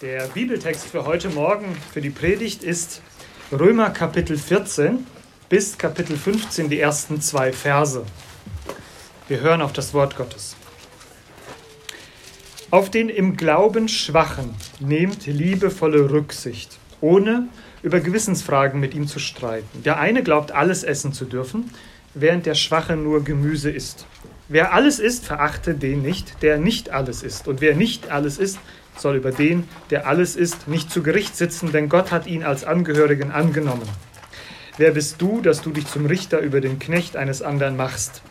Der Bibeltext für heute Morgen, für die Predigt, ist Römer Kapitel 14 bis Kapitel 15, die ersten zwei Verse. Wir hören auf das Wort Gottes. Auf den im Glauben Schwachen nehmt liebevolle Rücksicht, ohne über Gewissensfragen mit ihm zu streiten. Der eine glaubt, alles essen zu dürfen, während der Schwache nur Gemüse isst. Wer alles isst, verachte den nicht, der nicht alles isst. Und wer nicht alles isst, soll über den, der alles ist, nicht zu Gericht sitzen, denn Gott hat ihn als Angehörigen angenommen. Wer bist du, dass du dich zum Richter über den Knecht eines anderen machst?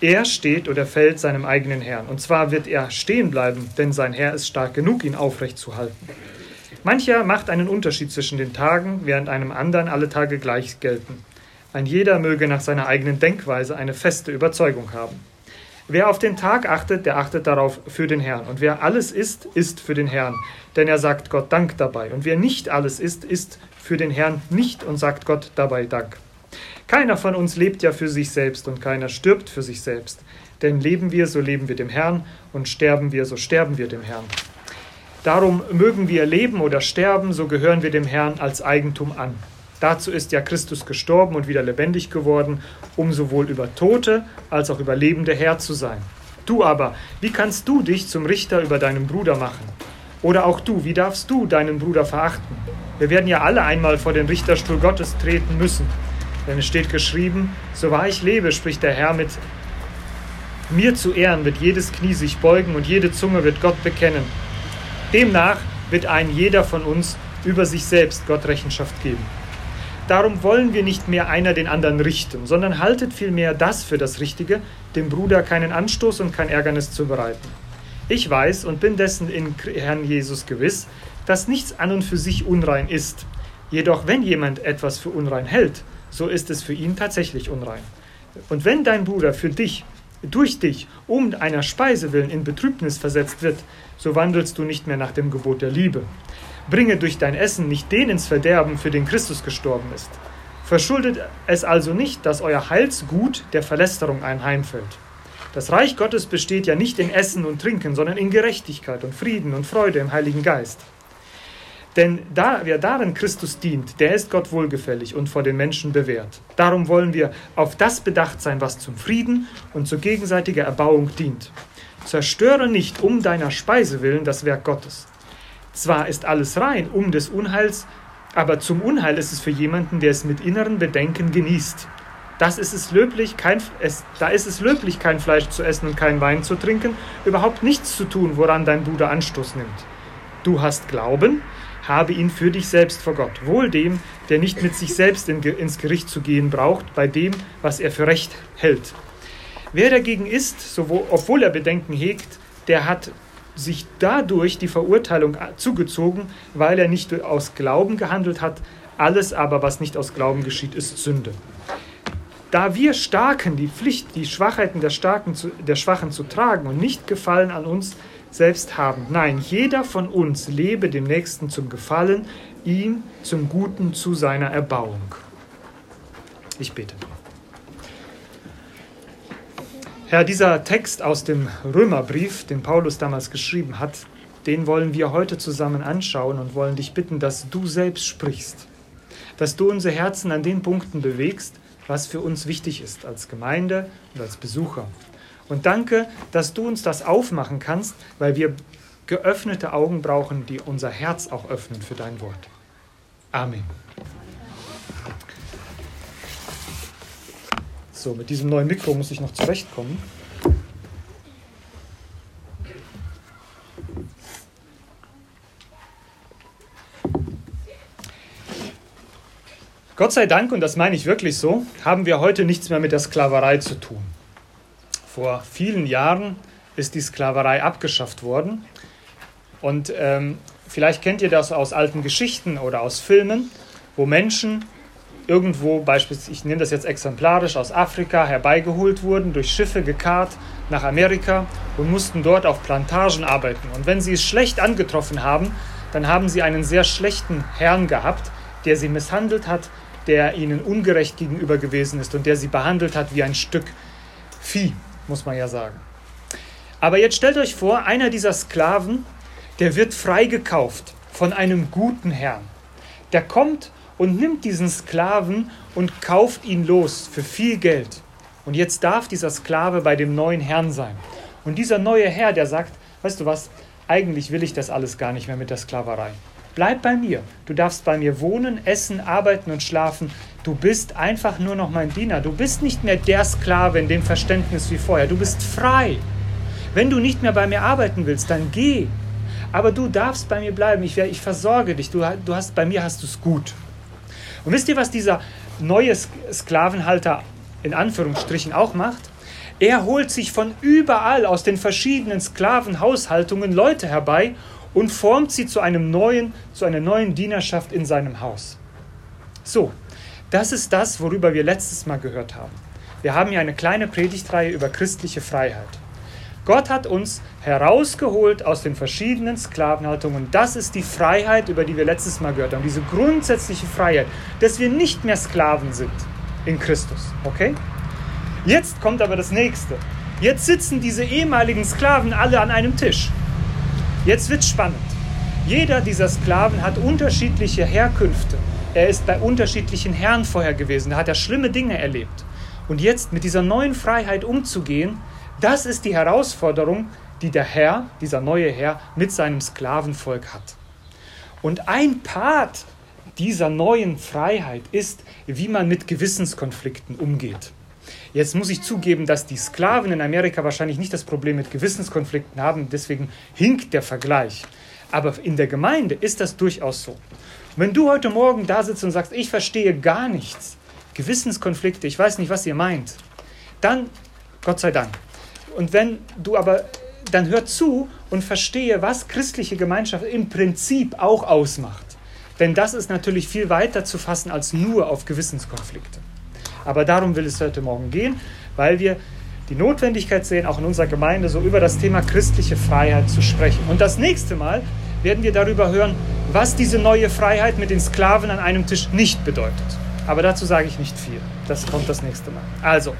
Er steht oder fällt seinem eigenen Herrn. Und zwar wird er stehen bleiben, denn sein Herr ist stark genug, ihn aufrecht zu halten. Mancher macht einen Unterschied zwischen den Tagen, während einem anderen alle Tage gleich gelten. Ein jeder möge nach seiner eigenen Denkweise eine feste Überzeugung haben. Wer auf den Tag achtet, der achtet darauf für den Herrn. Und wer alles isst, isst für den Herrn, denn er sagt Gott Dank dabei. Und wer nicht alles isst, isst für den Herrn nicht und sagt Gott dabei Dank. Keiner von uns lebt ja für sich selbst und keiner stirbt für sich selbst. Denn leben wir, so leben wir dem Herrn und sterben wir, so sterben wir dem Herrn. Darum mögen wir leben oder sterben, so gehören wir dem Herrn als Eigentum an. Dazu ist ja Christus gestorben und wieder lebendig geworden, um sowohl über Tote als auch über Lebende Herr zu sein. Du aber, wie kannst du dich zum Richter über deinen Bruder machen? Oder auch du, wie darfst du deinen Bruder verachten? Wir werden ja alle einmal vor den Richterstuhl Gottes treten müssen. Denn es steht geschrieben, so wahr ich lebe, spricht der Herr mit mir zu Ehren wird jedes Knie sich beugen und jede Zunge wird Gott bekennen. Demnach wird ein jeder von uns über sich selbst Gott Rechenschaft geben. Darum wollen wir nicht mehr einer den anderen richten, sondern haltet vielmehr das für das Richtige, dem Bruder keinen Anstoß und kein Ärgernis zu bereiten. Ich weiß und bin dessen in Herrn Jesus gewiss, dass nichts an und für sich unrein ist. Jedoch wenn jemand etwas für unrein hält, so ist es für ihn tatsächlich unrein. Und wenn dein Bruder für dich, durch dich, um einer Speise willen in Betrübnis versetzt wird, so wandelst du nicht mehr nach dem Gebot der Liebe. Bringe durch dein Essen nicht den ins Verderben, für den Christus gestorben ist. Verschuldet es also nicht, dass euer Heilsgut der Verlästerung einheimfällt. Das Reich Gottes besteht ja nicht in Essen und Trinken, sondern in Gerechtigkeit und Frieden und Freude im Heiligen Geist. Denn da, wer darin Christus dient, der ist Gott wohlgefällig und vor den Menschen bewährt. Darum wollen wir auf das bedacht sein, was zum Frieden und zur gegenseitiger Erbauung dient. Zerstöre nicht um deiner Speise willen das Werk Gottes. Zwar ist alles rein um des Unheils, aber zum Unheil ist es für jemanden, der es mit inneren Bedenken genießt. Das ist es löblich, kein, es, da ist es löblich, kein Fleisch zu essen und keinen Wein zu trinken, überhaupt nichts zu tun, woran dein Bruder Anstoß nimmt. Du hast Glauben, habe ihn für dich selbst vor Gott. Wohl dem, der nicht mit sich selbst in, ins Gericht zu gehen braucht, bei dem, was er für recht hält. Wer dagegen ist, sowohl, obwohl er Bedenken hegt, der hat sich dadurch die Verurteilung zugezogen, weil er nicht aus Glauben gehandelt hat. Alles aber, was nicht aus Glauben geschieht, ist Sünde. Da wir Starken die Pflicht, die Schwachheiten der, Starken zu, der Schwachen zu tragen und nicht Gefallen an uns selbst haben. Nein, jeder von uns lebe dem Nächsten zum Gefallen, ihm zum Guten zu seiner Erbauung. Ich bete. Herr, dieser Text aus dem Römerbrief, den Paulus damals geschrieben hat, den wollen wir heute zusammen anschauen und wollen dich bitten, dass du selbst sprichst, dass du unsere Herzen an den Punkten bewegst, was für uns wichtig ist als Gemeinde und als Besucher. Und danke, dass du uns das aufmachen kannst, weil wir geöffnete Augen brauchen, die unser Herz auch öffnen für dein Wort. Amen. So, mit diesem neuen Mikro muss ich noch zurechtkommen. Gott sei Dank, und das meine ich wirklich so, haben wir heute nichts mehr mit der Sklaverei zu tun. Vor vielen Jahren ist die Sklaverei abgeschafft worden. Und ähm, vielleicht kennt ihr das aus alten Geschichten oder aus Filmen, wo Menschen irgendwo, beispielsweise, ich nehme das jetzt exemplarisch, aus Afrika herbeigeholt wurden, durch Schiffe gekarrt nach Amerika und mussten dort auf Plantagen arbeiten. Und wenn sie es schlecht angetroffen haben, dann haben sie einen sehr schlechten Herrn gehabt, der sie misshandelt hat, der ihnen ungerecht gegenüber gewesen ist und der sie behandelt hat wie ein Stück Vieh, muss man ja sagen. Aber jetzt stellt euch vor, einer dieser Sklaven der wird freigekauft von einem guten Herrn. Der kommt und nimmt diesen Sklaven und kauft ihn los für viel Geld. Und jetzt darf dieser Sklave bei dem neuen Herrn sein. Und dieser neue Herr, der sagt, weißt du was, eigentlich will ich das alles gar nicht mehr mit der Sklaverei. Bleib bei mir. Du darfst bei mir wohnen, essen, arbeiten und schlafen. Du bist einfach nur noch mein Diener. Du bist nicht mehr der Sklave in dem Verständnis wie vorher. Du bist frei. Wenn du nicht mehr bei mir arbeiten willst, dann geh. Aber du darfst bei mir bleiben. Ich, ich versorge dich. Du, du hast, bei mir hast du es gut. Und wisst ihr, was dieser neue Sklavenhalter in Anführungsstrichen auch macht? Er holt sich von überall aus den verschiedenen Sklavenhaushaltungen Leute herbei und formt sie zu einem neuen, zu einer neuen Dienerschaft in seinem Haus. So, das ist das, worüber wir letztes Mal gehört haben. Wir haben hier eine kleine Predigtreihe über christliche Freiheit. Gott hat uns herausgeholt aus den verschiedenen Sklavenhaltungen. Das ist die Freiheit, über die wir letztes Mal gehört haben. Diese grundsätzliche Freiheit, dass wir nicht mehr Sklaven sind in Christus. Okay? Jetzt kommt aber das nächste. Jetzt sitzen diese ehemaligen Sklaven alle an einem Tisch. Jetzt wird spannend. Jeder dieser Sklaven hat unterschiedliche Herkünfte. Er ist bei unterschiedlichen Herren vorher gewesen. Da hat er schlimme Dinge erlebt. Und jetzt mit dieser neuen Freiheit umzugehen, das ist die Herausforderung, die der Herr, dieser neue Herr, mit seinem Sklavenvolk hat. Und ein Part dieser neuen Freiheit ist, wie man mit Gewissenskonflikten umgeht. Jetzt muss ich zugeben, dass die Sklaven in Amerika wahrscheinlich nicht das Problem mit Gewissenskonflikten haben, deswegen hinkt der Vergleich. Aber in der Gemeinde ist das durchaus so. wenn du heute Morgen da sitzt und sagst, ich verstehe gar nichts, Gewissenskonflikte, ich weiß nicht, was ihr meint, dann, Gott sei Dank. Und wenn du aber, dann hör zu und verstehe, was christliche Gemeinschaft im Prinzip auch ausmacht. Denn das ist natürlich viel weiter zu fassen als nur auf Gewissenskonflikte. Aber darum will es heute Morgen gehen, weil wir die Notwendigkeit sehen, auch in unserer Gemeinde so über das Thema christliche Freiheit zu sprechen. Und das nächste Mal werden wir darüber hören, was diese neue Freiheit mit den Sklaven an einem Tisch nicht bedeutet. Aber dazu sage ich nicht viel. Das kommt das nächste Mal. Also,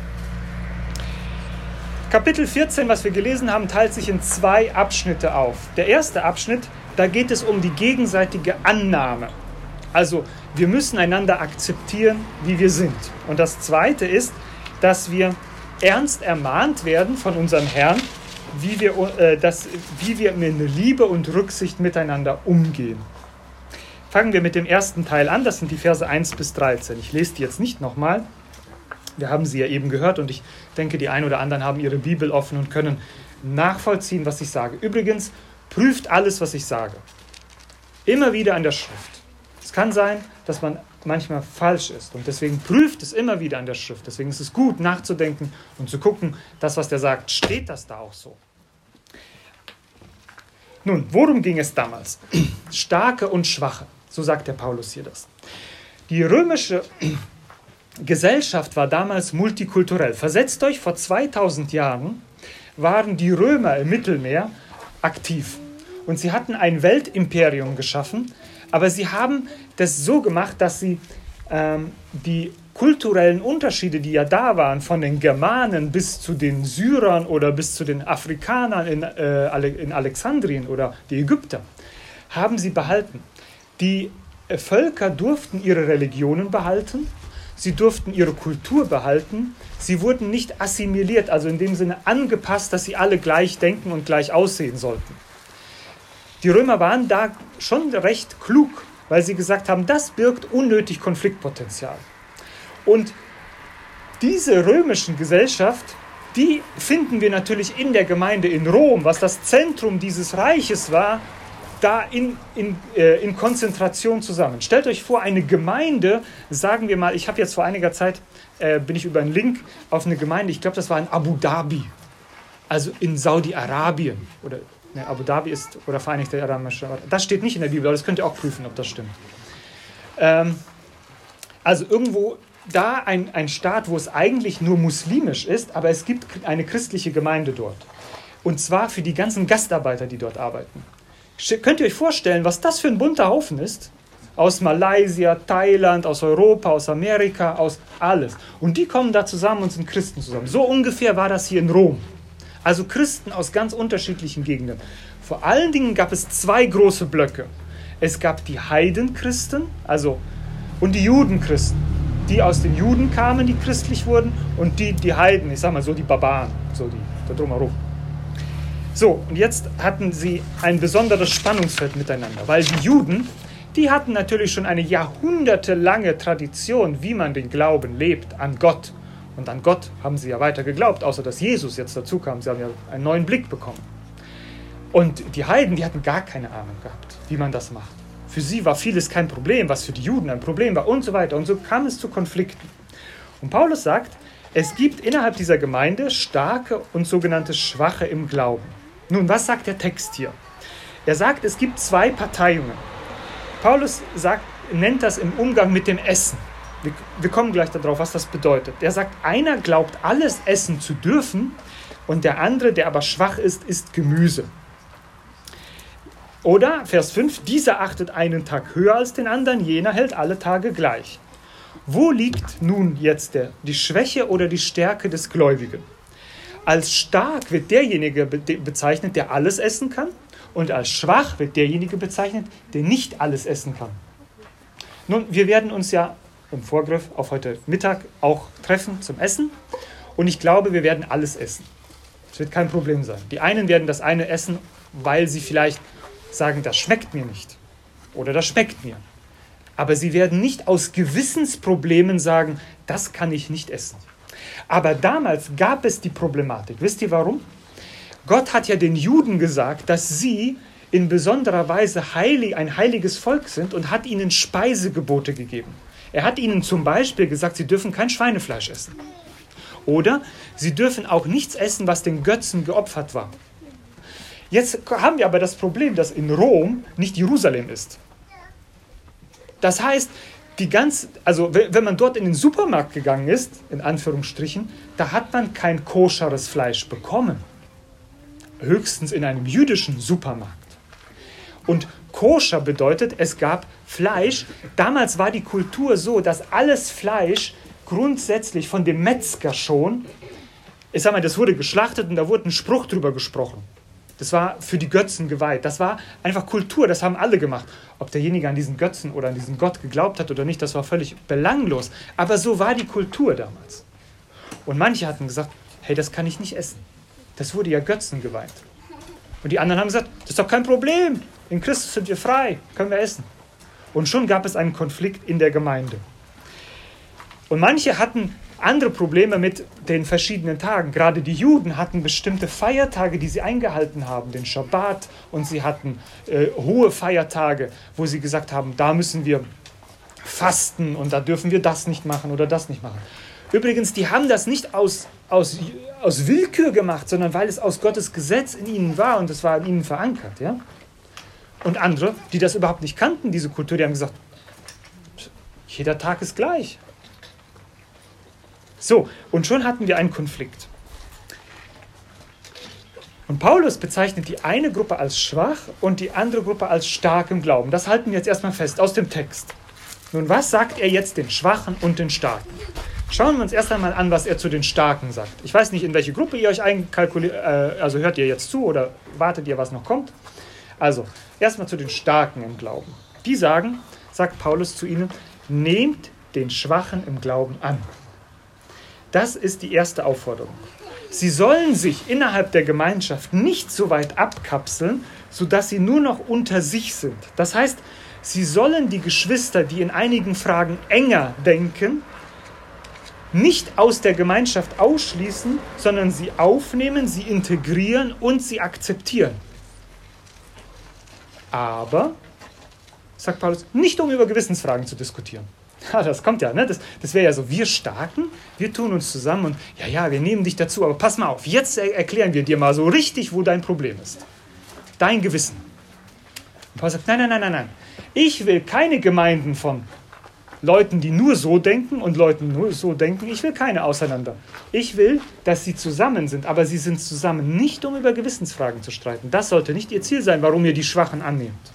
Kapitel 14, was wir gelesen haben, teilt sich in zwei Abschnitte auf. Der erste Abschnitt, da geht es um die gegenseitige Annahme. Also wir müssen einander akzeptieren, wie wir sind. Und das Zweite ist, dass wir ernst ermahnt werden von unserem Herrn, wie wir, äh, das, wie wir mit Liebe und Rücksicht miteinander umgehen. Fangen wir mit dem ersten Teil an, das sind die Verse 1 bis 13. Ich lese die jetzt nicht nochmal. Wir haben sie ja eben gehört und ich denke, die einen oder anderen haben ihre Bibel offen und können nachvollziehen, was ich sage. Übrigens, prüft alles, was ich sage. Immer wieder an der Schrift. Es kann sein, dass man manchmal falsch ist und deswegen prüft es immer wieder an der Schrift. Deswegen ist es gut, nachzudenken und zu gucken, das, was der sagt, steht das da auch so. Nun, worum ging es damals? Starke und Schwache, so sagt der Paulus hier das. Die römische Gesellschaft war damals multikulturell. Versetzt euch, vor 2000 Jahren waren die Römer im Mittelmeer aktiv und sie hatten ein Weltimperium geschaffen, aber sie haben das so gemacht, dass sie ähm, die kulturellen Unterschiede, die ja da waren, von den Germanen bis zu den Syrern oder bis zu den Afrikanern in, äh, in Alexandrien oder die Ägypter, haben sie behalten. Die äh, Völker durften ihre Religionen behalten, sie durften ihre Kultur behalten, sie wurden nicht assimiliert, also in dem Sinne angepasst, dass sie alle gleich denken und gleich aussehen sollten. Die Römer waren da schon recht klug, weil sie gesagt haben, das birgt unnötig Konfliktpotenzial. Und diese römischen Gesellschaft, die finden wir natürlich in der Gemeinde in Rom, was das Zentrum dieses Reiches war, da in, in, äh, in Konzentration zusammen. Stellt euch vor, eine Gemeinde, sagen wir mal, ich habe jetzt vor einiger Zeit, äh, bin ich über einen Link auf eine Gemeinde, ich glaube, das war in Abu Dhabi, also in Saudi-Arabien oder Ne, Abu Dhabi ist oder Vereinigte Arabische Das steht nicht in der Bibel, aber das könnt ihr auch prüfen, ob das stimmt. Ähm, also irgendwo da ein, ein Staat, wo es eigentlich nur muslimisch ist, aber es gibt eine christliche Gemeinde dort. Und zwar für die ganzen Gastarbeiter, die dort arbeiten. Könnt ihr euch vorstellen, was das für ein bunter Haufen ist? Aus Malaysia, Thailand, aus Europa, aus Amerika, aus alles. Und die kommen da zusammen und sind Christen zusammen. So ungefähr war das hier in Rom. Also Christen aus ganz unterschiedlichen Gegenden. Vor allen Dingen gab es zwei große Blöcke. Es gab die Heidenchristen, also und die Judenchristen, die aus den Juden kamen, die christlich wurden, und die, die Heiden, ich sag mal so die Barbaren, so die da drumherum. So, und jetzt hatten sie ein besonderes Spannungsfeld miteinander, weil die Juden, die hatten natürlich schon eine jahrhundertelange Tradition, wie man den Glauben lebt an Gott. Und an Gott haben sie ja weiter geglaubt, außer dass Jesus jetzt dazu kam. Sie haben ja einen neuen Blick bekommen. Und die Heiden, die hatten gar keine Ahnung gehabt, wie man das macht. Für sie war vieles kein Problem, was für die Juden ein Problem war und so weiter. Und so kam es zu Konflikten. Und Paulus sagt, es gibt innerhalb dieser Gemeinde starke und sogenannte Schwache im Glauben. Nun, was sagt der Text hier? Er sagt, es gibt zwei Parteiungen. Paulus sagt, nennt das im Umgang mit dem Essen. Wir, wir kommen gleich darauf, was das bedeutet. Er sagt, einer glaubt, alles essen zu dürfen und der andere, der aber schwach ist, isst Gemüse. Oder Vers 5, dieser achtet einen Tag höher als den anderen, jener hält alle Tage gleich. Wo liegt nun jetzt der, die Schwäche oder die Stärke des Gläubigen? Als stark wird derjenige bezeichnet, der alles essen kann, und als schwach wird derjenige bezeichnet, der nicht alles essen kann. Nun, wir werden uns ja im Vorgriff auf heute Mittag auch treffen zum Essen, und ich glaube, wir werden alles essen. Es wird kein Problem sein. Die einen werden das eine essen, weil sie vielleicht sagen, das schmeckt mir nicht oder das schmeckt mir. Aber sie werden nicht aus Gewissensproblemen sagen, das kann ich nicht essen. Aber damals gab es die Problematik. Wisst ihr warum? Gott hat ja den Juden gesagt, dass sie in besonderer Weise heilig, ein heiliges Volk sind und hat ihnen Speisegebote gegeben. Er hat ihnen zum Beispiel gesagt, sie dürfen kein Schweinefleisch essen. Oder sie dürfen auch nichts essen, was den Götzen geopfert war. Jetzt haben wir aber das Problem, dass in Rom nicht Jerusalem ist. Das heißt, die ganz, also wenn man dort in den Supermarkt gegangen ist, in Anführungsstrichen, da hat man kein koscheres Fleisch bekommen. Höchstens in einem jüdischen Supermarkt. Und koscher bedeutet, es gab Fleisch. Damals war die Kultur so, dass alles Fleisch grundsätzlich von dem Metzger schon, ich sag mal, das wurde geschlachtet und da wurde ein Spruch drüber gesprochen. Das war für die Götzen geweiht. Das war einfach Kultur, das haben alle gemacht. Ob derjenige an diesen Götzen oder an diesen Gott geglaubt hat oder nicht, das war völlig belanglos. Aber so war die Kultur damals. Und manche hatten gesagt, hey, das kann ich nicht essen. Das wurde ja Götzen geweiht. Und die anderen haben gesagt, das ist doch kein Problem. In Christus sind wir frei, können wir essen. Und schon gab es einen Konflikt in der Gemeinde. Und manche hatten andere Probleme mit den verschiedenen Tagen. Gerade die Juden hatten bestimmte Feiertage, die sie eingehalten haben, den Schabbat und sie hatten äh, hohe Feiertage, wo sie gesagt haben, da müssen wir fasten und da dürfen wir das nicht machen oder das nicht machen. Übrigens, die haben das nicht aus, aus, aus Willkür gemacht, sondern weil es aus Gottes Gesetz in ihnen war und es war in ihnen verankert. Ja? Und andere, die das überhaupt nicht kannten, diese Kultur, die haben gesagt, jeder Tag ist gleich. So, und schon hatten wir einen Konflikt. Und Paulus bezeichnet die eine Gruppe als schwach und die andere Gruppe als stark im Glauben. Das halten wir jetzt erstmal fest aus dem Text. Nun, was sagt er jetzt den Schwachen und den Starken? Schauen wir uns erst einmal an, was er zu den Starken sagt. Ich weiß nicht, in welche Gruppe ihr euch einkalkuliert, äh, also hört ihr jetzt zu oder wartet ihr, was noch kommt. Also, erstmal zu den Starken im Glauben. Die sagen, sagt Paulus zu ihnen, nehmt den Schwachen im Glauben an. Das ist die erste Aufforderung. Sie sollen sich innerhalb der Gemeinschaft nicht so weit abkapseln, sodass sie nur noch unter sich sind. Das heißt, sie sollen die Geschwister, die in einigen Fragen enger denken, nicht aus der Gemeinschaft ausschließen, sondern sie aufnehmen, sie integrieren und sie akzeptieren. Aber, sagt Paulus, nicht um über Gewissensfragen zu diskutieren. Ja, das kommt ja, ne? Das, das wäre ja so, wir Starken, wir tun uns zusammen und ja, ja, wir nehmen dich dazu, aber pass mal auf, jetzt er erklären wir dir mal so richtig, wo dein Problem ist. Dein Gewissen. Und Paul sagt, nein, nein, nein, nein, nein. Ich will keine Gemeinden von Leuten, die nur so denken und Leuten nur so denken. Ich will keine auseinander. Ich will, dass sie zusammen sind, aber sie sind zusammen nicht, um über Gewissensfragen zu streiten. Das sollte nicht ihr Ziel sein, warum ihr die Schwachen annehmt.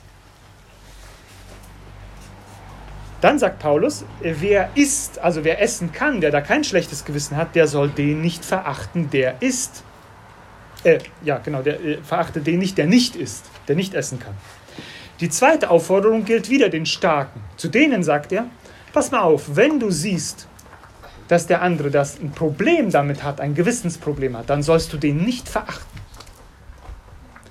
Dann sagt Paulus, wer isst, also wer essen kann, der da kein schlechtes Gewissen hat, der soll den nicht verachten, der isst. Äh, ja, genau, der, äh, verachte den nicht, der nicht isst, der nicht essen kann. Die zweite Aufforderung gilt wieder den Starken. Zu denen sagt er, pass mal auf, wenn du siehst, dass der andere das ein Problem damit hat, ein Gewissensproblem hat, dann sollst du den nicht verachten.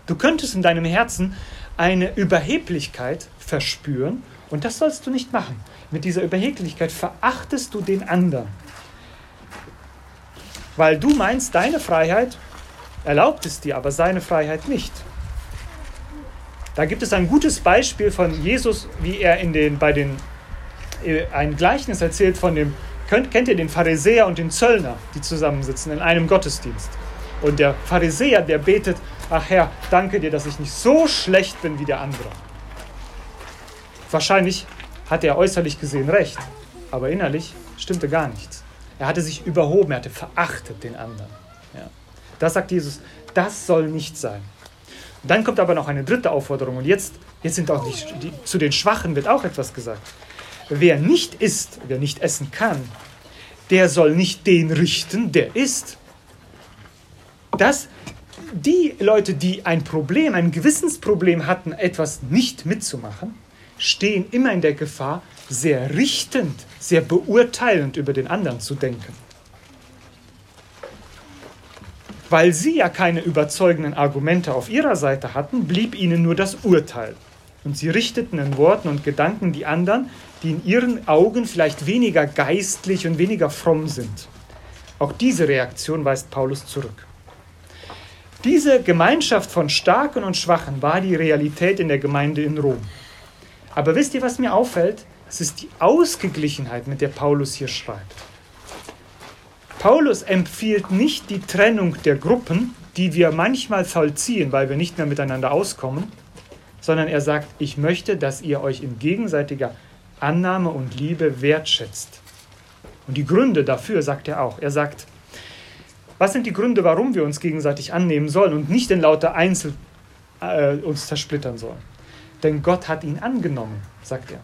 Du könntest in deinem Herzen eine Überheblichkeit verspüren und das sollst du nicht machen. Mit dieser Überheblichkeit verachtest du den anderen. Weil du meinst, deine Freiheit erlaubt es dir, aber seine Freiheit nicht. Da gibt es ein gutes Beispiel von Jesus, wie er in den, bei den, äh, ein Gleichnis erzählt von dem, könnt, kennt ihr den Pharisäer und den Zöllner, die zusammensitzen in einem Gottesdienst. Und der Pharisäer, der betet, ach Herr, danke dir, dass ich nicht so schlecht bin wie der andere. Wahrscheinlich hatte er äußerlich gesehen recht, aber innerlich stimmte gar nichts. Er hatte sich überhoben, er hatte verachtet den anderen. Ja. Das sagt Jesus, das soll nicht sein. Dann kommt aber noch eine dritte Aufforderung. Und jetzt, jetzt sind auch die, die, zu den Schwachen wird auch etwas gesagt. Wer nicht isst, wer nicht essen kann, der soll nicht den richten, der isst. Das, die Leute, die ein Problem, ein Gewissensproblem hatten, etwas nicht mitzumachen, stehen immer in der Gefahr, sehr richtend, sehr beurteilend über den anderen zu denken. Weil sie ja keine überzeugenden Argumente auf ihrer Seite hatten, blieb ihnen nur das Urteil. Und sie richteten in Worten und Gedanken die anderen, die in ihren Augen vielleicht weniger geistlich und weniger fromm sind. Auch diese Reaktion weist Paulus zurück. Diese Gemeinschaft von Starken und Schwachen war die Realität in der Gemeinde in Rom. Aber wisst ihr, was mir auffällt? Es ist die Ausgeglichenheit, mit der Paulus hier schreibt. Paulus empfiehlt nicht die Trennung der Gruppen, die wir manchmal vollziehen, weil wir nicht mehr miteinander auskommen, sondern er sagt, ich möchte, dass ihr euch in gegenseitiger Annahme und Liebe wertschätzt. Und die Gründe dafür sagt er auch. Er sagt, was sind die Gründe, warum wir uns gegenseitig annehmen sollen und nicht in lauter Einzel äh, uns zersplittern sollen? Denn Gott hat ihn angenommen, sagt er.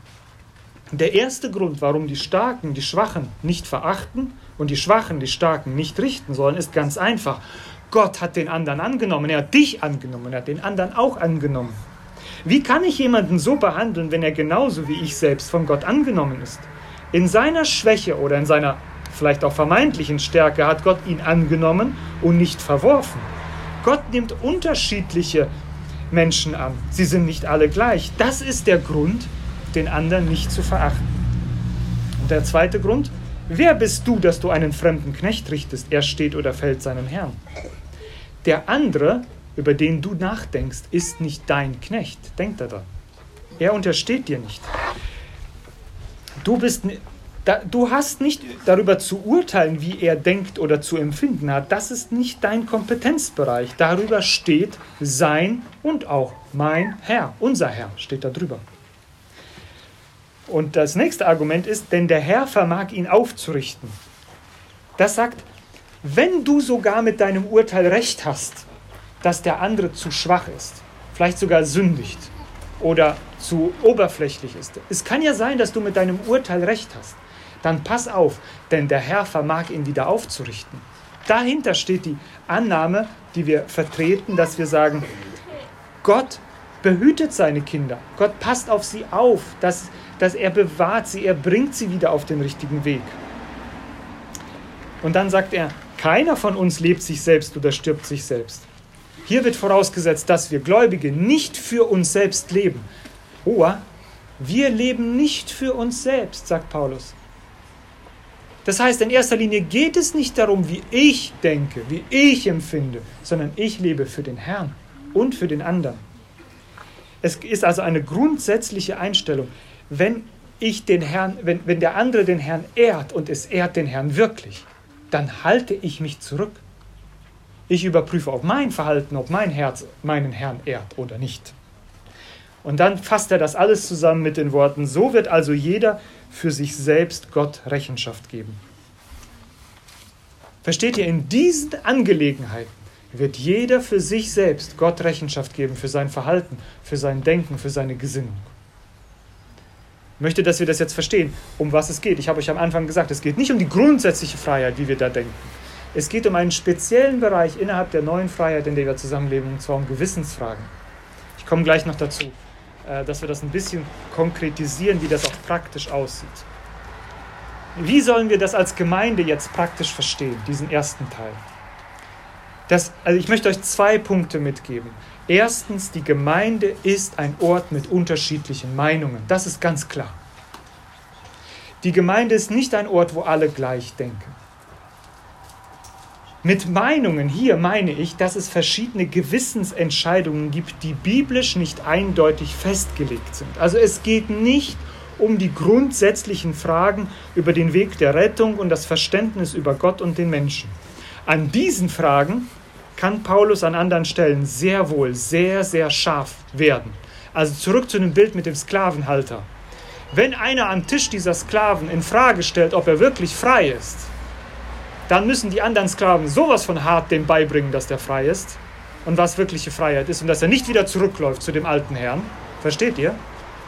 Der erste Grund, warum die Starken die Schwachen nicht verachten und die Schwachen die Starken nicht richten sollen, ist ganz einfach. Gott hat den anderen angenommen, er hat dich angenommen, er hat den anderen auch angenommen. Wie kann ich jemanden so behandeln, wenn er genauso wie ich selbst von Gott angenommen ist? In seiner Schwäche oder in seiner vielleicht auch vermeintlichen Stärke hat Gott ihn angenommen und nicht verworfen. Gott nimmt unterschiedliche Menschen an. Sie sind nicht alle gleich. Das ist der Grund, den anderen nicht zu verachten. Und der zweite Grund, wer bist du, dass du einen fremden Knecht richtest? Er steht oder fällt seinem Herrn. Der andere, über den du nachdenkst, ist nicht dein Knecht. Denk daran. Er untersteht dir nicht. Du bist da, du hast nicht darüber zu urteilen, wie er denkt oder zu empfinden hat. Das ist nicht dein Kompetenzbereich. Darüber steht sein und auch mein Herr. Unser Herr steht da drüber. Und das nächste Argument ist, denn der Herr vermag ihn aufzurichten. Das sagt, wenn du sogar mit deinem Urteil recht hast, dass der andere zu schwach ist, vielleicht sogar sündigt oder zu oberflächlich ist. Es kann ja sein, dass du mit deinem Urteil recht hast dann pass auf, denn der Herr vermag ihn wieder aufzurichten. Dahinter steht die Annahme, die wir vertreten, dass wir sagen, Gott behütet seine Kinder. Gott passt auf sie auf, dass, dass er bewahrt sie, er bringt sie wieder auf den richtigen Weg. Und dann sagt er, keiner von uns lebt sich selbst oder stirbt sich selbst. Hier wird vorausgesetzt, dass wir Gläubige nicht für uns selbst leben. Oh, wir leben nicht für uns selbst, sagt Paulus. Das heißt, in erster Linie geht es nicht darum, wie ich denke, wie ich empfinde, sondern ich lebe für den Herrn und für den anderen. Es ist also eine grundsätzliche Einstellung. Wenn ich den Herrn, wenn, wenn der andere den Herrn ehrt und es ehrt den Herrn wirklich, dann halte ich mich zurück. Ich überprüfe, ob mein Verhalten, ob mein Herz meinen Herrn ehrt oder nicht. Und dann fasst er das alles zusammen mit den Worten, so wird also jeder für sich selbst Gott Rechenschaft geben. Versteht ihr, in diesen Angelegenheiten wird jeder für sich selbst Gott Rechenschaft geben für sein Verhalten, für sein Denken, für seine Gesinnung. Ich möchte, dass wir das jetzt verstehen, um was es geht. Ich habe euch am Anfang gesagt, es geht nicht um die grundsätzliche Freiheit, wie wir da denken, Es geht um einen speziellen Bereich innerhalb der neuen Freiheit, in der wir zusammenleben, und zwar um Gewissensfragen. Ich komme gleich noch dazu, dass wir das ein bisschen konkretisieren, wie das auch praktisch aussieht. Wie sollen wir das als Gemeinde jetzt praktisch verstehen, diesen ersten Teil? Das, also ich möchte euch zwei Punkte mitgeben. Erstens, die Gemeinde ist ein Ort mit unterschiedlichen Meinungen. Das ist ganz klar. Die Gemeinde ist nicht ein Ort, wo alle gleich denken. Mit Meinungen hier meine ich, dass es verschiedene Gewissensentscheidungen gibt, die biblisch nicht eindeutig festgelegt sind. Also es geht nicht um die grundsätzlichen Fragen über den Weg der Rettung und das Verständnis über Gott und den Menschen. An diesen Fragen kann Paulus an anderen Stellen sehr wohl sehr, sehr scharf werden. Also zurück zu dem Bild mit dem Sklavenhalter. Wenn einer am Tisch dieser Sklaven in Frage stellt, ob er wirklich frei ist, dann müssen die anderen Sklaven sowas von hart dem beibringen, dass der frei ist und was wirkliche Freiheit ist und dass er nicht wieder zurückläuft zu dem alten Herrn. Versteht ihr?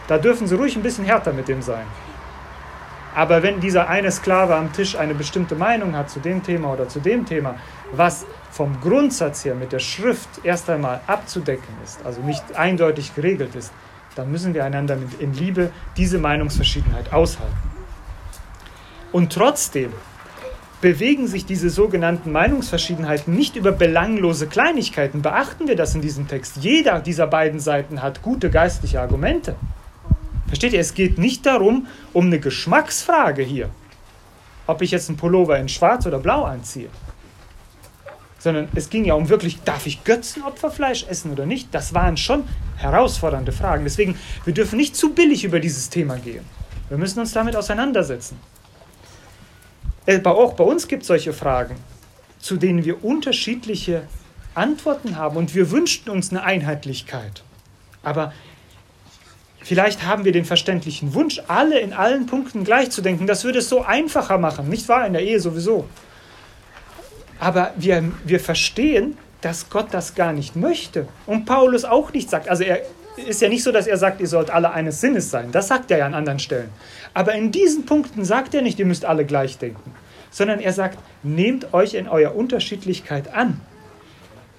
Da dürfen sie ruhig ein bisschen härter mit dem sein. Aber wenn dieser eine Sklave am Tisch eine bestimmte Meinung hat zu dem Thema oder zu dem Thema, was vom Grundsatz her mit der Schrift erst einmal abzudecken ist, also nicht eindeutig geregelt ist, dann müssen wir einander in Liebe diese Meinungsverschiedenheit aushalten. Und trotzdem bewegen sich diese sogenannten Meinungsverschiedenheiten nicht über belanglose Kleinigkeiten. Beachten wir das in diesem Text. Jeder dieser beiden Seiten hat gute geistliche Argumente. Versteht ihr, es geht nicht darum, um eine Geschmacksfrage hier, ob ich jetzt einen Pullover in schwarz oder blau anziehe. Sondern es ging ja um wirklich, darf ich Götzenopferfleisch essen oder nicht? Das waren schon herausfordernde Fragen. Deswegen, wir dürfen nicht zu billig über dieses Thema gehen. Wir müssen uns damit auseinandersetzen. Äh, aber auch bei uns gibt es solche Fragen, zu denen wir unterschiedliche Antworten haben und wir wünschten uns eine Einheitlichkeit. Aber vielleicht haben wir den verständlichen Wunsch, alle in allen Punkten gleich zu denken. Das würde es so einfacher machen, nicht wahr? In der Ehe sowieso. Aber wir, wir verstehen, dass Gott das gar nicht möchte. Und Paulus auch nicht sagt. Also er ist ja nicht so, dass er sagt, ihr sollt alle eines Sinnes sein. Das sagt er ja an anderen Stellen. Aber in diesen Punkten sagt er nicht, ihr müsst alle gleich denken. Sondern er sagt, nehmt euch in eurer Unterschiedlichkeit an.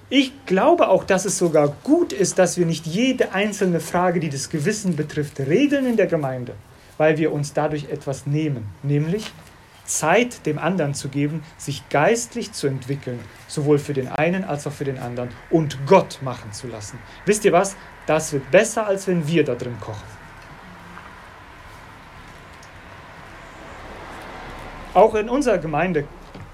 Ich glaube auch, dass es sogar gut ist, dass wir nicht jede einzelne Frage, die das Gewissen betrifft, regeln in der Gemeinde, weil wir uns dadurch etwas nehmen, nämlich Zeit dem anderen zu geben, sich geistlich zu entwickeln, sowohl für den einen als auch für den anderen und Gott machen zu lassen. Wisst ihr was? Das wird besser, als wenn wir da drin kochen. Auch in unserer Gemeinde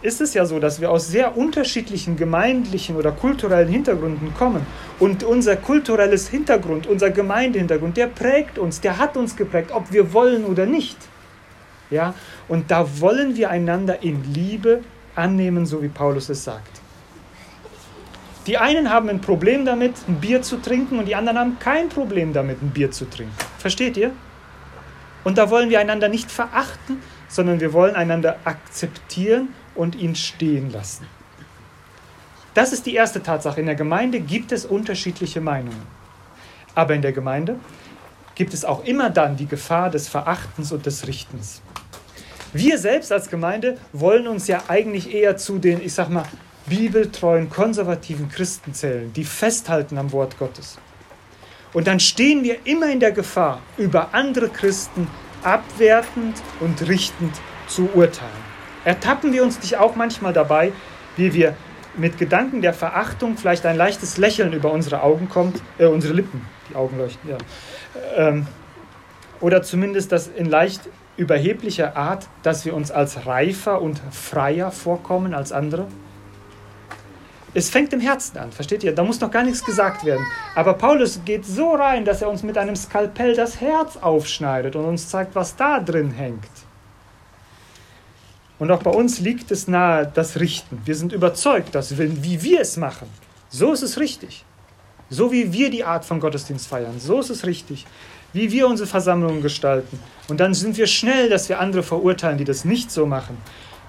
ist es ja so, dass wir aus sehr unterschiedlichen gemeindlichen oder kulturellen Hintergründen kommen. Und unser kulturelles Hintergrund, unser Gemeindehintergrund, der prägt uns, der hat uns geprägt, ob wir wollen oder nicht. Ja? Und da wollen wir einander in Liebe annehmen, so wie Paulus es sagt. Die einen haben ein Problem damit, ein Bier zu trinken und die anderen haben kein Problem damit, ein Bier zu trinken. Versteht ihr? Und da wollen wir einander nicht verachten, sondern wir wollen einander akzeptieren und ihn stehen lassen. Das ist die erste Tatsache. In der Gemeinde gibt es unterschiedliche Meinungen. Aber in der Gemeinde gibt es auch immer dann die Gefahr des Verachtens und des Richtens. Wir selbst als Gemeinde wollen uns ja eigentlich eher zu den, ich sag mal, bibeltreuen, konservativen Christen zählen, die festhalten am Wort Gottes. Und dann stehen wir immer in der Gefahr, über andere Christen abwertend und richtend zu urteilen. Ertappen wir uns nicht auch manchmal dabei, wie wir mit Gedanken der Verachtung vielleicht ein leichtes Lächeln über unsere Augen kommt, äh, unsere Lippen, die Augen leuchten, ja. Ähm, oder zumindest das in leicht überheblicher Art, dass wir uns als reifer und freier vorkommen als andere? Es fängt im Herzen an, versteht ihr? Da muss noch gar nichts gesagt werden. Aber Paulus geht so rein, dass er uns mit einem Skalpell das Herz aufschneidet und uns zeigt, was da drin hängt. Und auch bei uns liegt es nahe, das Richten. Wir sind überzeugt, dass wie wir es machen, so ist es richtig. So wie wir die Art von Gottesdienst feiern, so ist es richtig wie wir unsere Versammlungen gestalten. Und dann sind wir schnell, dass wir andere verurteilen, die das nicht so machen.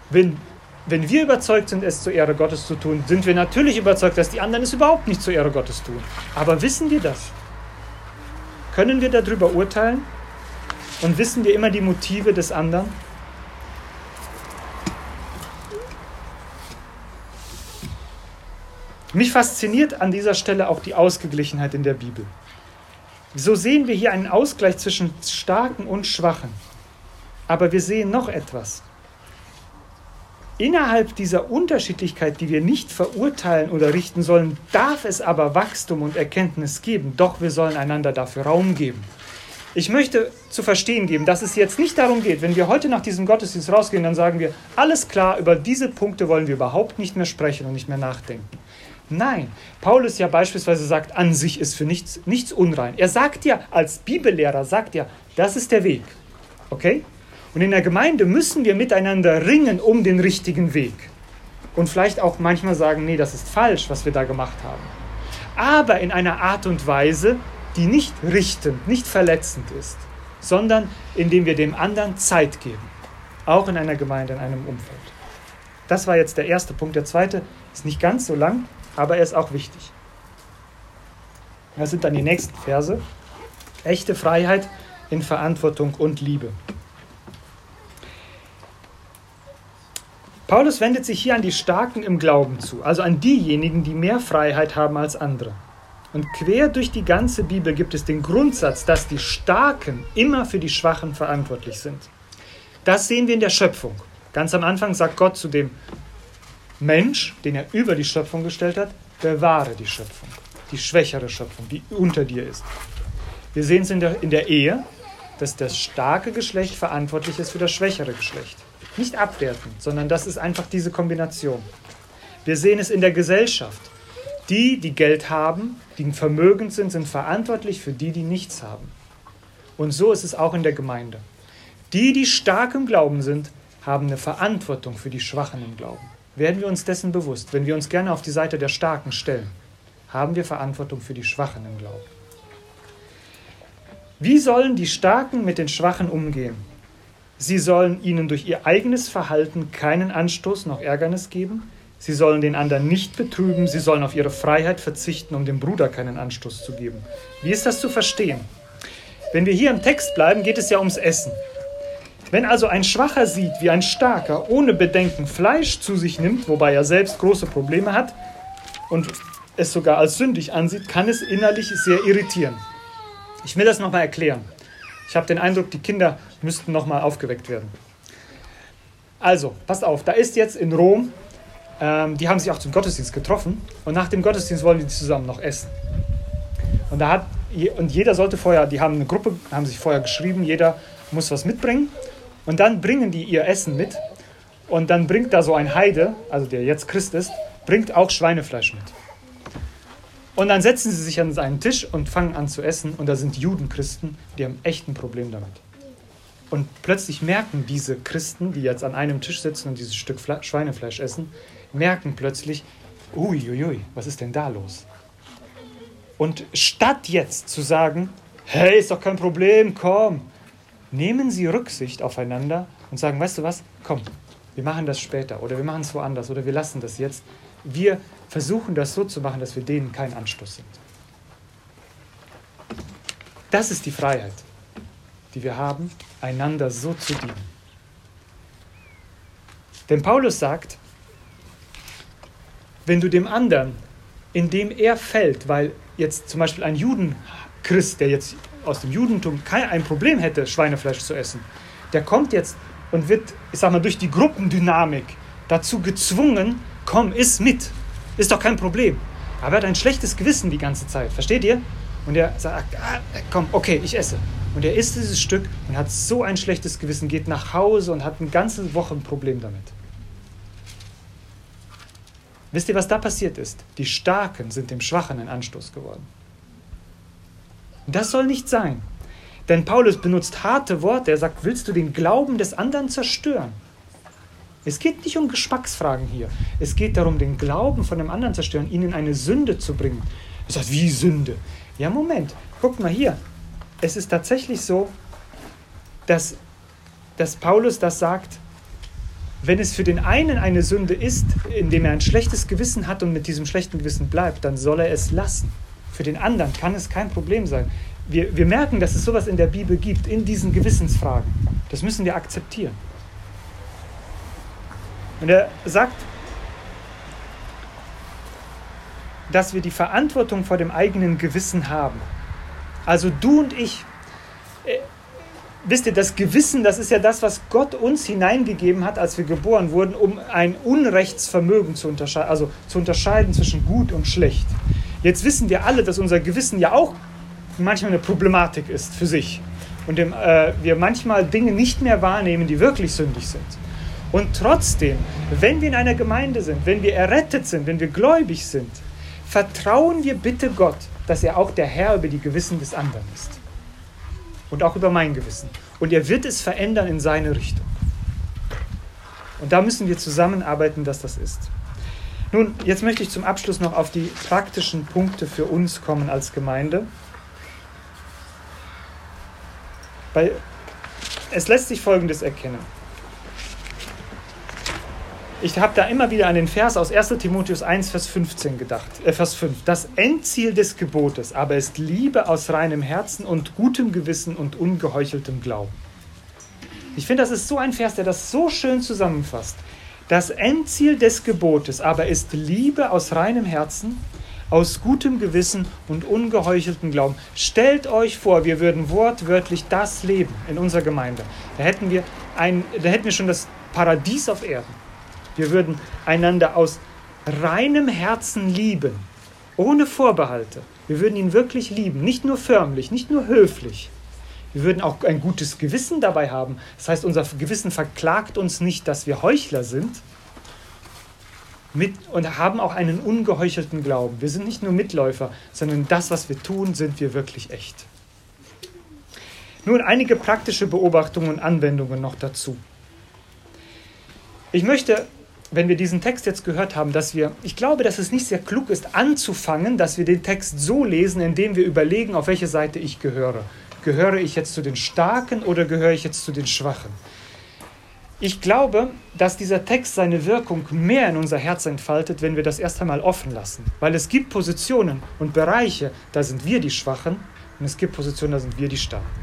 Wenn, wenn wir überzeugt sind, es zur Ehre Gottes zu tun, sind wir natürlich überzeugt, dass die anderen es überhaupt nicht zur Ehre Gottes tun. Aber wissen wir das? Können wir darüber urteilen? Und wissen wir immer die Motive des anderen? Mich fasziniert an dieser Stelle auch die Ausgeglichenheit in der Bibel. So sehen wir hier einen Ausgleich zwischen Starken und Schwachen. Aber wir sehen noch etwas. Innerhalb dieser Unterschiedlichkeit, die wir nicht verurteilen oder richten sollen, darf es aber Wachstum und Erkenntnis geben. Doch wir sollen einander dafür Raum geben. Ich möchte zu verstehen geben, dass es jetzt nicht darum geht, wenn wir heute nach diesem Gottesdienst rausgehen, dann sagen wir, alles klar, über diese Punkte wollen wir überhaupt nicht mehr sprechen und nicht mehr nachdenken. Nein, Paulus ja beispielsweise sagt, an sich ist für nichts, nichts unrein. Er sagt ja, als Bibellehrer sagt ja, das ist der Weg. Okay? Und in der Gemeinde müssen wir miteinander ringen um den richtigen Weg. Und vielleicht auch manchmal sagen, nee, das ist falsch, was wir da gemacht haben. Aber in einer Art und Weise, die nicht richtend, nicht verletzend ist, sondern indem wir dem anderen Zeit geben. Auch in einer Gemeinde, in einem Umfeld. Das war jetzt der erste Punkt. Der zweite ist nicht ganz so lang, aber er ist auch wichtig. Das sind dann die nächsten Verse. Echte Freiheit in Verantwortung und Liebe. Paulus wendet sich hier an die Starken im Glauben zu, also an diejenigen, die mehr Freiheit haben als andere. Und quer durch die ganze Bibel gibt es den Grundsatz, dass die Starken immer für die Schwachen verantwortlich sind. Das sehen wir in der Schöpfung. Ganz am Anfang sagt Gott zu dem Mensch, den er über die Schöpfung gestellt hat, bewahre die Schöpfung, die schwächere Schöpfung, die unter dir ist. Wir sehen es in der, in der Ehe, dass das starke Geschlecht verantwortlich ist für das schwächere Geschlecht. Nicht abwertend, sondern das ist einfach diese Kombination. Wir sehen es in der Gesellschaft. Die, die Geld haben, die vermögend sind, sind verantwortlich für die, die nichts haben. Und so ist es auch in der Gemeinde. Die, die stark im Glauben sind, haben eine Verantwortung für die Schwachen im Glauben. Werden wir uns dessen bewusst, wenn wir uns gerne auf die Seite der Starken stellen, haben wir Verantwortung für die Schwachen im Glauben. Wie sollen die Starken mit den Schwachen umgehen? Sie sollen ihnen durch ihr eigenes Verhalten keinen Anstoß noch Ärgernis geben. Sie sollen den anderen nicht betrüben. Sie sollen auf ihre Freiheit verzichten, um dem Bruder keinen Anstoß zu geben. Wie ist das zu verstehen? Wenn wir hier im Text bleiben, geht es ja ums Essen. Wenn also ein Schwacher sieht, wie ein Starker ohne Bedenken Fleisch zu sich nimmt, wobei er selbst große Probleme hat und es sogar als sündig ansieht, kann es innerlich sehr irritieren. Ich will das nochmal erklären. Ich habe den Eindruck, die Kinder müssten nochmal aufgeweckt werden. Also, passt auf, da ist jetzt in Rom, ähm, die haben sich auch zum Gottesdienst getroffen und nach dem Gottesdienst wollen die zusammen noch essen. Und, da hat, und jeder sollte vorher, die haben eine Gruppe, haben sich vorher geschrieben, jeder muss was mitbringen und dann bringen die ihr Essen mit und dann bringt da so ein Heide, also der jetzt Christ ist, bringt auch Schweinefleisch mit. Und dann setzen sie sich an seinen Tisch und fangen an zu essen und da sind Judenchristen, die haben echt ein Problem damit. Und plötzlich merken diese Christen, die jetzt an einem Tisch sitzen und dieses Stück Fle Schweinefleisch essen, merken plötzlich, uiuiui, was ist denn da los? Und statt jetzt zu sagen, hey, ist doch kein Problem, komm, nehmen Sie Rücksicht aufeinander und sagen, weißt du was, komm, wir machen das später oder wir machen es woanders oder wir lassen das jetzt. Wir versuchen das so zu machen, dass wir denen kein Anstoß sind. Das ist die Freiheit, die wir haben, einander so zu dienen. Denn Paulus sagt, wenn du dem anderen, indem er fällt, weil jetzt zum Beispiel ein Judenchrist, der jetzt aus dem Judentum kein ein Problem hätte, Schweinefleisch zu essen, der kommt jetzt und wird, ich sag mal, durch die Gruppendynamik dazu gezwungen, komm, iss mit. Ist doch kein Problem. Aber er hat ein schlechtes Gewissen die ganze Zeit. Versteht ihr? Und er sagt, ah, komm, okay, ich esse. Und er isst dieses Stück und hat so ein schlechtes Gewissen, geht nach Hause und hat eine ganze Woche ein Problem damit. Wisst ihr, was da passiert ist? Die Starken sind dem Schwachen ein Anstoß geworden. Das soll nicht sein. Denn Paulus benutzt harte Worte. Er sagt, willst du den Glauben des anderen zerstören? Es geht nicht um Geschmacksfragen hier. Es geht darum, den Glauben von dem anderen zu zerstören, ihn in eine Sünde zu bringen. Er sagt, wie Sünde? Ja, Moment, guck mal hier. Es ist tatsächlich so, dass, dass Paulus das sagt, wenn es für den einen eine Sünde ist, indem er ein schlechtes Gewissen hat und mit diesem schlechten Gewissen bleibt, dann soll er es lassen. Für den anderen kann es kein Problem sein. Wir, wir merken, dass es sowas in der Bibel gibt, in diesen Gewissensfragen. Das müssen wir akzeptieren. Und er sagt, dass wir die Verantwortung vor dem eigenen Gewissen haben. Also du und ich. Äh, wisst ihr, das Gewissen, das ist ja das, was Gott uns hineingegeben hat, als wir geboren wurden, um ein Unrechtsvermögen zu unterscheiden, also zu unterscheiden zwischen gut und schlecht. Jetzt wissen wir alle, dass unser Gewissen ja auch manchmal eine Problematik ist für sich und dem, äh, wir manchmal Dinge nicht mehr wahrnehmen, die wirklich sündig sind. Und trotzdem, wenn wir in einer Gemeinde sind, wenn wir errettet sind, wenn wir gläubig sind, vertrauen wir bitte Gott, dass er auch der Herr über die Gewissen des anderen ist. Und auch über mein Gewissen. Und er wird es verändern in seine Richtung. Und da müssen wir zusammenarbeiten, dass das ist. Nun, jetzt möchte ich zum Abschluss noch auf die praktischen Punkte für uns kommen als Gemeinde. Weil es lässt sich Folgendes erkennen. Ich habe da immer wieder an den Vers aus 1 Timotheus 1, Vers 15 gedacht, äh, Vers 5. Das Endziel des Gebotes aber ist Liebe aus reinem Herzen und gutem Gewissen und ungeheucheltem Glauben. Ich finde, das ist so ein Vers, der das so schön zusammenfasst. Das Endziel des Gebotes aber ist Liebe aus reinem Herzen aus gutem Gewissen und ungeheucheltem Glauben. Stellt euch vor, wir würden wortwörtlich das leben in unserer Gemeinde. Da hätten wir, ein, da hätten wir schon das Paradies auf Erden. Wir würden einander aus reinem Herzen lieben, ohne Vorbehalte. Wir würden ihn wirklich lieben, nicht nur förmlich, nicht nur höflich. Wir würden auch ein gutes Gewissen dabei haben. Das heißt, unser Gewissen verklagt uns nicht, dass wir Heuchler sind, mit und haben auch einen ungeheuchelten Glauben. Wir sind nicht nur Mitläufer, sondern das, was wir tun, sind wir wirklich echt. Nun einige praktische Beobachtungen und Anwendungen noch dazu. Ich möchte, wenn wir diesen Text jetzt gehört haben, dass wir, ich glaube, dass es nicht sehr klug ist, anzufangen, dass wir den Text so lesen, indem wir überlegen, auf welche Seite ich gehöre. Gehöre ich jetzt zu den Starken oder gehöre ich jetzt zu den Schwachen? Ich glaube, dass dieser Text seine Wirkung mehr in unser Herz entfaltet, wenn wir das erst einmal offen lassen. Weil es gibt Positionen und Bereiche, da sind wir die Schwachen und es gibt Positionen, da sind wir die Starken.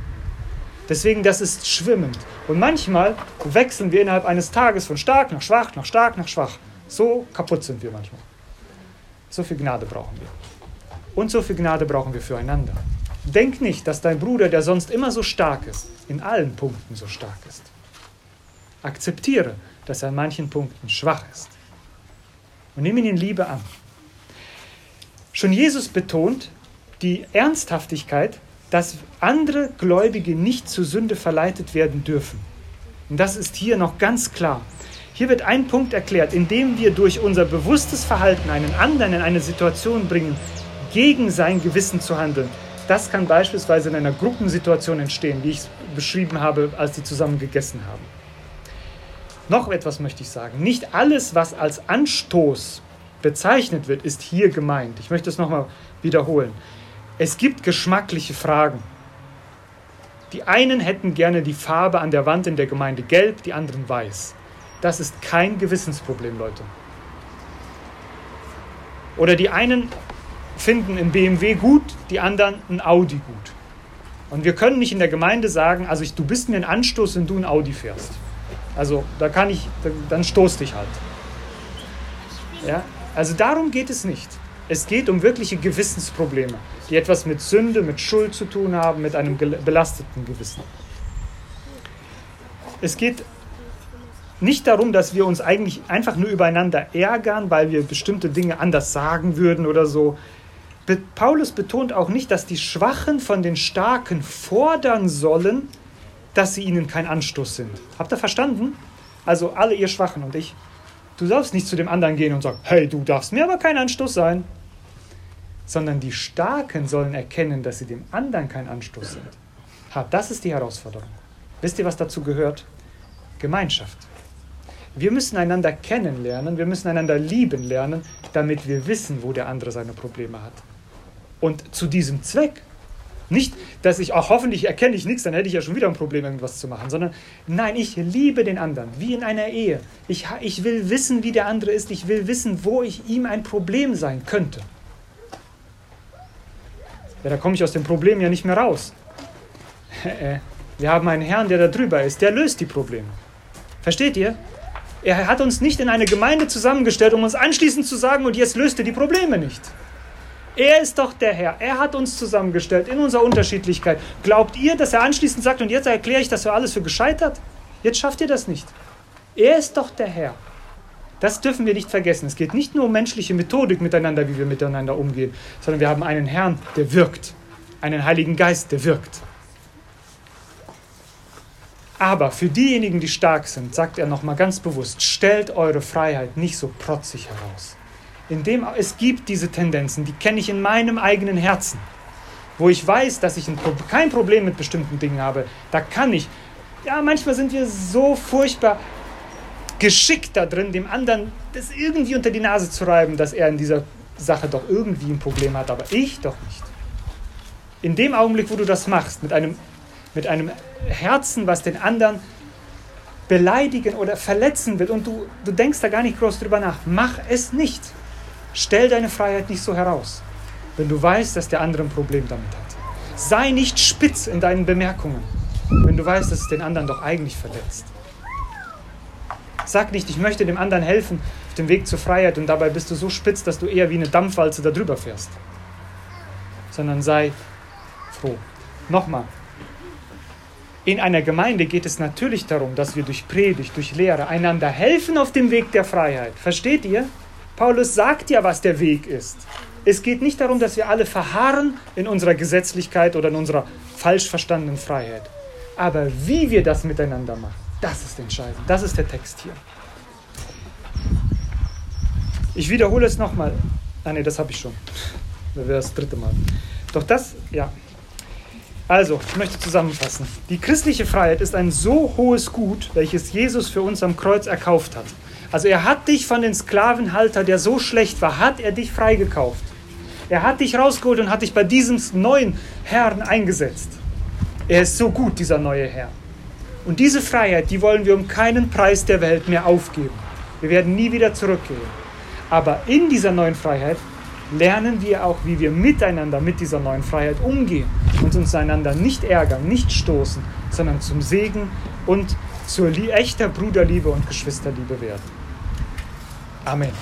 Deswegen, das ist schwimmend. Und manchmal wechseln wir innerhalb eines Tages von stark nach schwach, nach stark, nach schwach. So kaputt sind wir manchmal. So viel Gnade brauchen wir. Und so viel Gnade brauchen wir füreinander. Denk nicht, dass dein Bruder, der sonst immer so stark ist, in allen Punkten so stark ist. Akzeptiere, dass er an manchen Punkten schwach ist. Und nimm ihn in Liebe an. Schon Jesus betont die Ernsthaftigkeit, dass andere Gläubige nicht zur Sünde verleitet werden dürfen. Und das ist hier noch ganz klar. Hier wird ein Punkt erklärt, indem wir durch unser bewusstes Verhalten einen anderen in eine Situation bringen, gegen sein Gewissen zu handeln. Das kann beispielsweise in einer Gruppensituation entstehen, wie ich es beschrieben habe, als sie zusammen gegessen haben. Noch etwas möchte ich sagen. Nicht alles, was als Anstoß bezeichnet wird, ist hier gemeint. Ich möchte es nochmal wiederholen. Es gibt geschmackliche Fragen. Die einen hätten gerne die Farbe an der Wand in der Gemeinde gelb, die anderen weiß. Das ist kein Gewissensproblem, Leute. Oder die einen finden ein BMW gut, die anderen ein Audi gut. Und wir können nicht in der Gemeinde sagen, also ich, du bist mir ein Anstoß, wenn du ein Audi fährst. Also da kann ich, dann stoß dich halt. Ja? Also darum geht es nicht. Es geht um wirkliche Gewissensprobleme, die etwas mit Sünde, mit Schuld zu tun haben, mit einem belasteten Gewissen. Es geht nicht darum, dass wir uns eigentlich einfach nur übereinander ärgern, weil wir bestimmte Dinge anders sagen würden oder so. Paulus betont auch nicht, dass die Schwachen von den Starken fordern sollen, dass sie ihnen kein Anstoß sind. Habt ihr verstanden? Also alle ihr Schwachen und ich. Du darfst nicht zu dem anderen gehen und sagen, hey, du darfst mir aber kein Anstoß sein. Sondern die Starken sollen erkennen, dass sie dem anderen kein Anstoß sind. Das ist die Herausforderung. Wisst ihr, was dazu gehört? Gemeinschaft. Wir müssen einander kennenlernen, wir müssen einander lieben lernen, damit wir wissen, wo der andere seine Probleme hat. Und zu diesem Zweck nicht, dass ich auch hoffentlich erkenne ich nichts, dann hätte ich ja schon wieder ein Problem, irgendwas zu machen, sondern nein, ich liebe den anderen, wie in einer Ehe. Ich, ich will wissen, wie der andere ist. Ich will wissen, wo ich ihm ein Problem sein könnte. Ja, da komme ich aus dem Problem ja nicht mehr raus. Äh, wir haben einen Herrn, der da drüber ist, der löst die Probleme. Versteht ihr? Er hat uns nicht in eine Gemeinde zusammengestellt, um uns anschließend zu sagen, und jetzt löst er die Probleme nicht. Er ist doch der Herr. Er hat uns zusammengestellt in unserer Unterschiedlichkeit. Glaubt ihr, dass er anschließend sagt, und jetzt erkläre ich das für alles für gescheitert? Jetzt schafft ihr das nicht. Er ist doch der Herr. Das dürfen wir nicht vergessen. Es geht nicht nur um menschliche Methodik miteinander, wie wir miteinander umgehen, sondern wir haben einen Herrn, der wirkt. Einen Heiligen Geist, der wirkt. Aber für diejenigen, die stark sind, sagt er nochmal ganz bewusst, stellt eure Freiheit nicht so protzig heraus. Indem es gibt diese Tendenzen, die kenne ich in meinem eigenen Herzen, wo ich weiß, dass ich ein, kein Problem mit bestimmten Dingen habe. Da kann ich. Ja, manchmal sind wir so furchtbar geschickt da drin, dem anderen das irgendwie unter die Nase zu reiben, dass er in dieser Sache doch irgendwie ein Problem hat, aber ich doch nicht. In dem Augenblick, wo du das machst, mit einem, mit einem Herzen, was den anderen beleidigen oder verletzen will und du, du denkst da gar nicht groß drüber nach, mach es nicht. Stell deine Freiheit nicht so heraus, wenn du weißt, dass der andere ein Problem damit hat. Sei nicht spitz in deinen Bemerkungen, wenn du weißt, dass es den anderen doch eigentlich verletzt. Sag nicht, ich möchte dem anderen helfen auf dem Weg zur Freiheit und dabei bist du so spitz, dass du eher wie eine Dampfwalze da drüber fährst. Sondern sei froh. Nochmal. In einer Gemeinde geht es natürlich darum, dass wir durch Predigt, durch Lehre einander helfen auf dem Weg der Freiheit. Versteht ihr? Paulus sagt ja, was der Weg ist. Es geht nicht darum, dass wir alle verharren in unserer Gesetzlichkeit oder in unserer falsch verstandenen Freiheit. Aber wie wir das miteinander machen, das ist entscheidend. Das ist der Text hier. Ich wiederhole es nochmal. Ah ne, das habe ich schon. Das wäre das dritte Mal. Doch das, ja. Also, ich möchte zusammenfassen. Die christliche Freiheit ist ein so hohes Gut, welches Jesus für uns am Kreuz erkauft hat. Also er hat dich von den Sklavenhalter, der so schlecht war, hat er dich freigekauft. Er hat dich rausgeholt und hat dich bei diesem neuen Herrn eingesetzt. Er ist so gut, dieser neue Herr. Und diese Freiheit, die wollen wir um keinen Preis der Welt mehr aufgeben. Wir werden nie wieder zurückgehen. Aber in dieser neuen Freiheit lernen wir auch, wie wir miteinander mit dieser neuen Freiheit umgehen und uns einander nicht ärgern, nicht stoßen, sondern zum Segen und zur echter Bruderliebe und Geschwisterliebe werden. Amen.